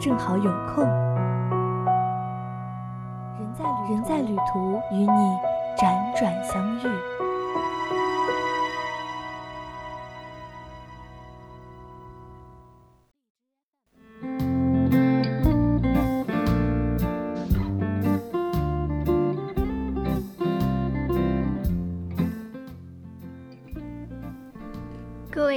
正好有空。人在旅途，与你辗转相遇。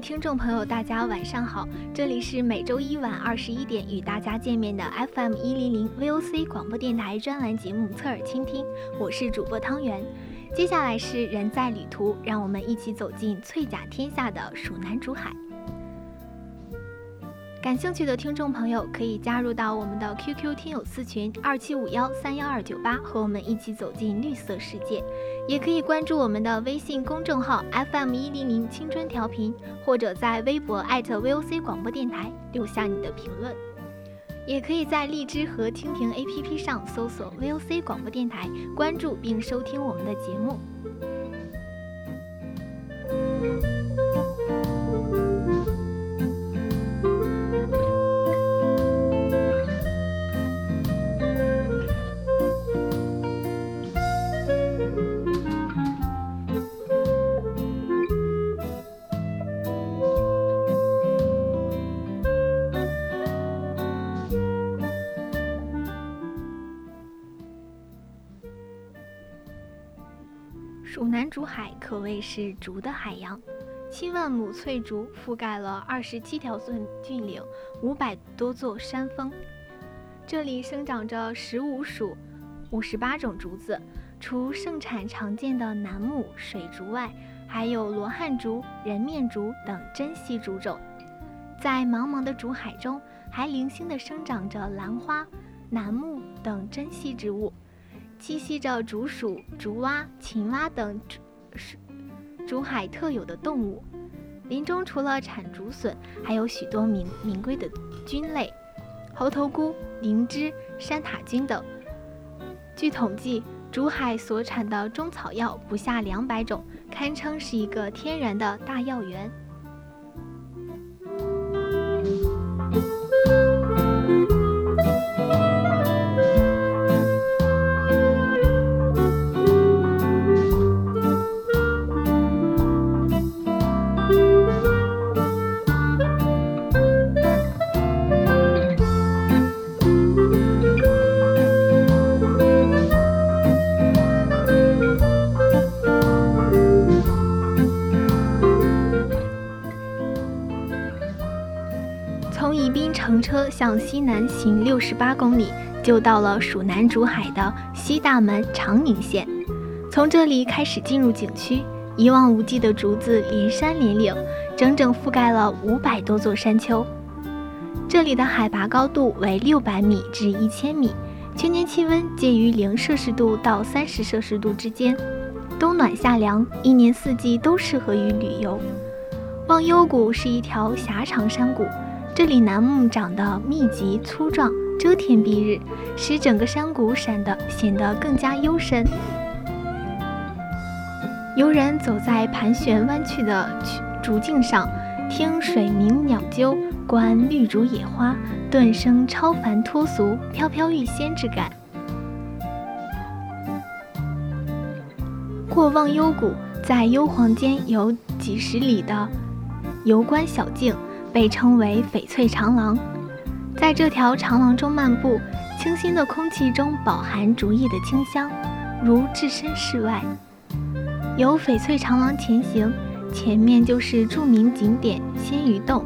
听众朋友，大家晚上好，这里是每周一晚二十一点与大家见面的 FM 一零零 VOC 广播电台专栏节目《侧耳倾听》，我是主播汤圆。接下来是人在旅途，让我们一起走进翠甲天下的蜀南竹海。感兴趣的听众朋友可以加入到我们的 QQ 听友四群二七五幺三幺二九八，和我们一起走进绿色世界。也可以关注我们的微信公众号 FM 一零零青春调频，或者在微博 @VOC 广播电台留下你的评论。也可以在荔枝和蜻蜓 APP 上搜索 VOC 广播电台，关注并收听我们的节目。蜀南竹海可谓是竹的海洋，七万亩翠竹覆盖了二十七条峻峻岭，五百多座山峰。这里生长着十五属、五十八种竹子，除盛产常见的楠木、水竹外，还有罗汉竹、人面竹等珍稀竹种。在茫茫的竹海中，还零星地生长着兰花、楠木等珍稀植物。栖息着竹鼠、竹蛙、青蛙等竹竹海特有的动物。林中除了产竹笋，还有许多名名贵的菌类，猴头菇、灵芝、山塔菌等。据统计，竹海所产的中草药不下两百种，堪称是一个天然的大药园。向西南行六十八公里，就到了蜀南竹海的西大门长宁县。从这里开始进入景区，一望无际的竹子连山连岭，整整覆盖了五百多座山丘。这里的海拔高度为六百米至一千米，全年气温介于零摄氏度到三十摄氏度之间，冬暖夏凉，一年四季都适合于旅游。忘忧谷是一条狭长山谷。这里楠木长得密集粗壮，遮天蔽日，使整个山谷闪得显得更加幽深。游人走在盘旋弯曲的竹径上，听水鸣鸟啾，观绿竹野花，顿生超凡脱俗、飘飘欲仙之感。过忘忧谷，在幽篁间有几十里的游观小径。被称为翡翠长廊，在这条长廊中漫步，清新的空气中饱含竹叶的清香，如置身事外。由翡翠长廊前行，前面就是著名景点鲜鱼洞。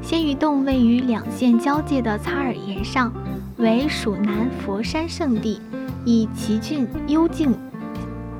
鲜鱼洞位于两县交界的擦耳岩上，为蜀南佛山圣地，以奇峻幽静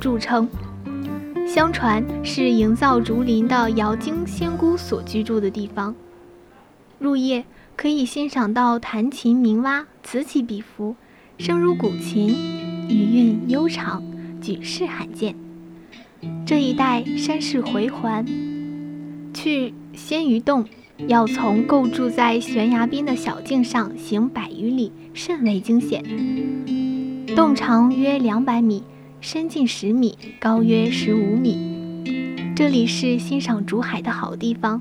著称。相传是营造竹林的瑶京仙姑所居住的地方。入夜，可以欣赏到弹琴鸣蛙，此起彼伏，声如古琴，余韵悠长，举世罕见。这一带山势回环，去仙鱼洞要从构筑在悬崖边的小径上行百余里，甚为惊险。洞长约两百米，深近十米，高约十五米。这里是欣赏竹海的好地方。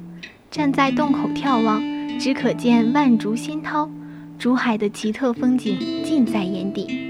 站在洞口眺望，只可见万竹新涛，竹海的奇特风景尽在眼底。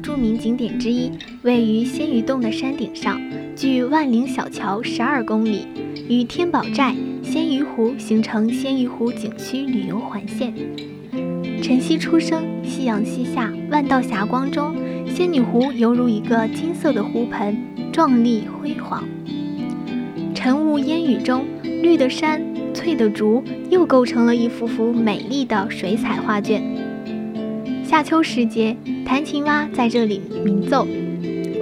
著名景点之一，位于仙鱼洞的山顶上，距万灵小桥十二公里，与天宝寨、仙鱼湖形成仙鱼湖景区旅游环线。晨曦初升，夕阳西下，万道霞光中，仙女湖犹如一个金色的湖盆，壮丽辉煌。晨雾烟雨中，绿的山、翠的竹，又构成了一幅幅美丽的水彩画卷。夏秋时节，弹琴蛙在这里鸣奏，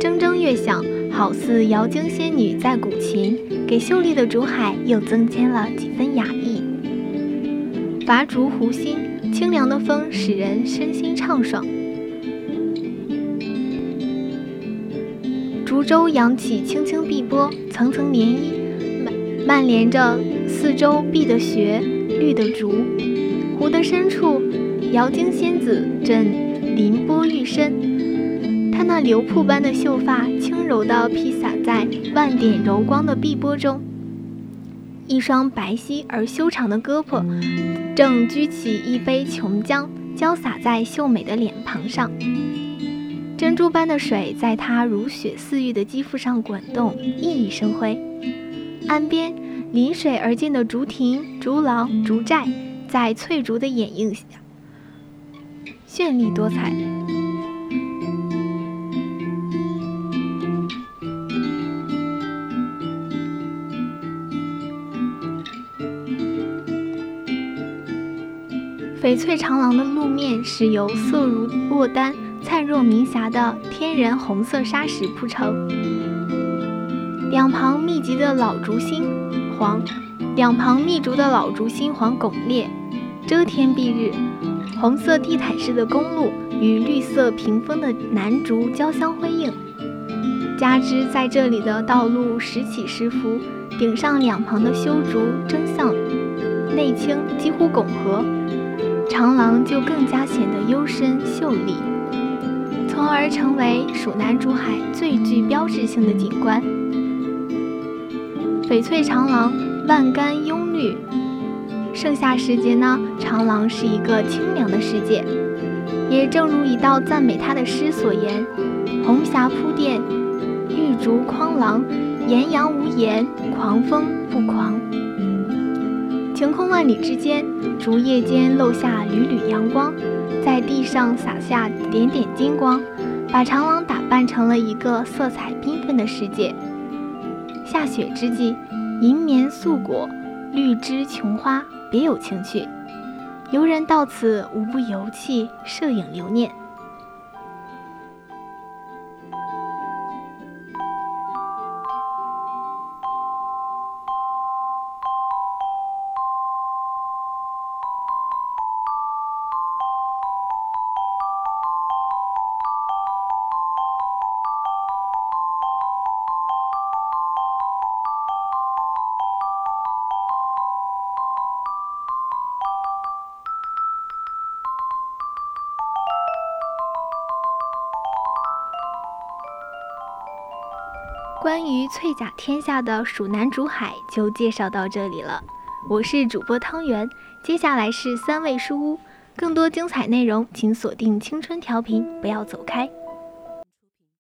铮铮乐响，好似瑶京仙女在古琴，给秀丽的竹海又增添了几分雅意。伐竹湖心，清凉的风使人身心畅爽。竹舟扬起轻轻碧波，层层涟漪，蔓蔓连着四周碧的雪，绿的竹。湖的深处。瑶京仙子正临波欲身，她那流瀑般的秀发轻柔地披洒在万点柔光的碧波中，一双白皙而修长的胳膊正举起一杯琼浆，浇洒在秀美的脸庞上。珍珠般的水在她如雪似玉的肌肤上滚动，熠熠生辉。岸边临水而建的竹亭、竹廊、竹寨，在翠竹的掩映下。绚丽多彩。翡翠长廊的路面是由色如落丹、灿若明霞的天然红色砂石铺成，两旁密集的老竹心黄，两旁密竹的老竹心黄拱列，遮天蔽日。红色地毯式的公路与绿色屏风的楠竹交相辉映，加之在这里的道路时起时伏，顶上两旁的修竹争向内倾，几乎拱合，长廊就更加显得幽深秀丽，从而成为蜀南竹海最具标志性的景观。翡翠长廊，万竿拥绿。盛夏时节呢，长廊是一个清凉的世界，也正如一道赞美他的诗所言：“红霞铺垫，玉竹匡廊，艳阳无言，狂风不狂。”晴空万里之间，竹叶间漏下缕缕阳光，在地上洒下点点金光，把长廊打扮成了一个色彩缤纷的世界。下雪之际，银棉素裹，绿枝琼花。别有情趣，游人到此无不游憩、摄影留念。关于翠甲天下的蜀南竹海就介绍到这里了。我是主播汤圆，接下来是三味书屋，更多精彩内容请锁定青春调频，不要走开。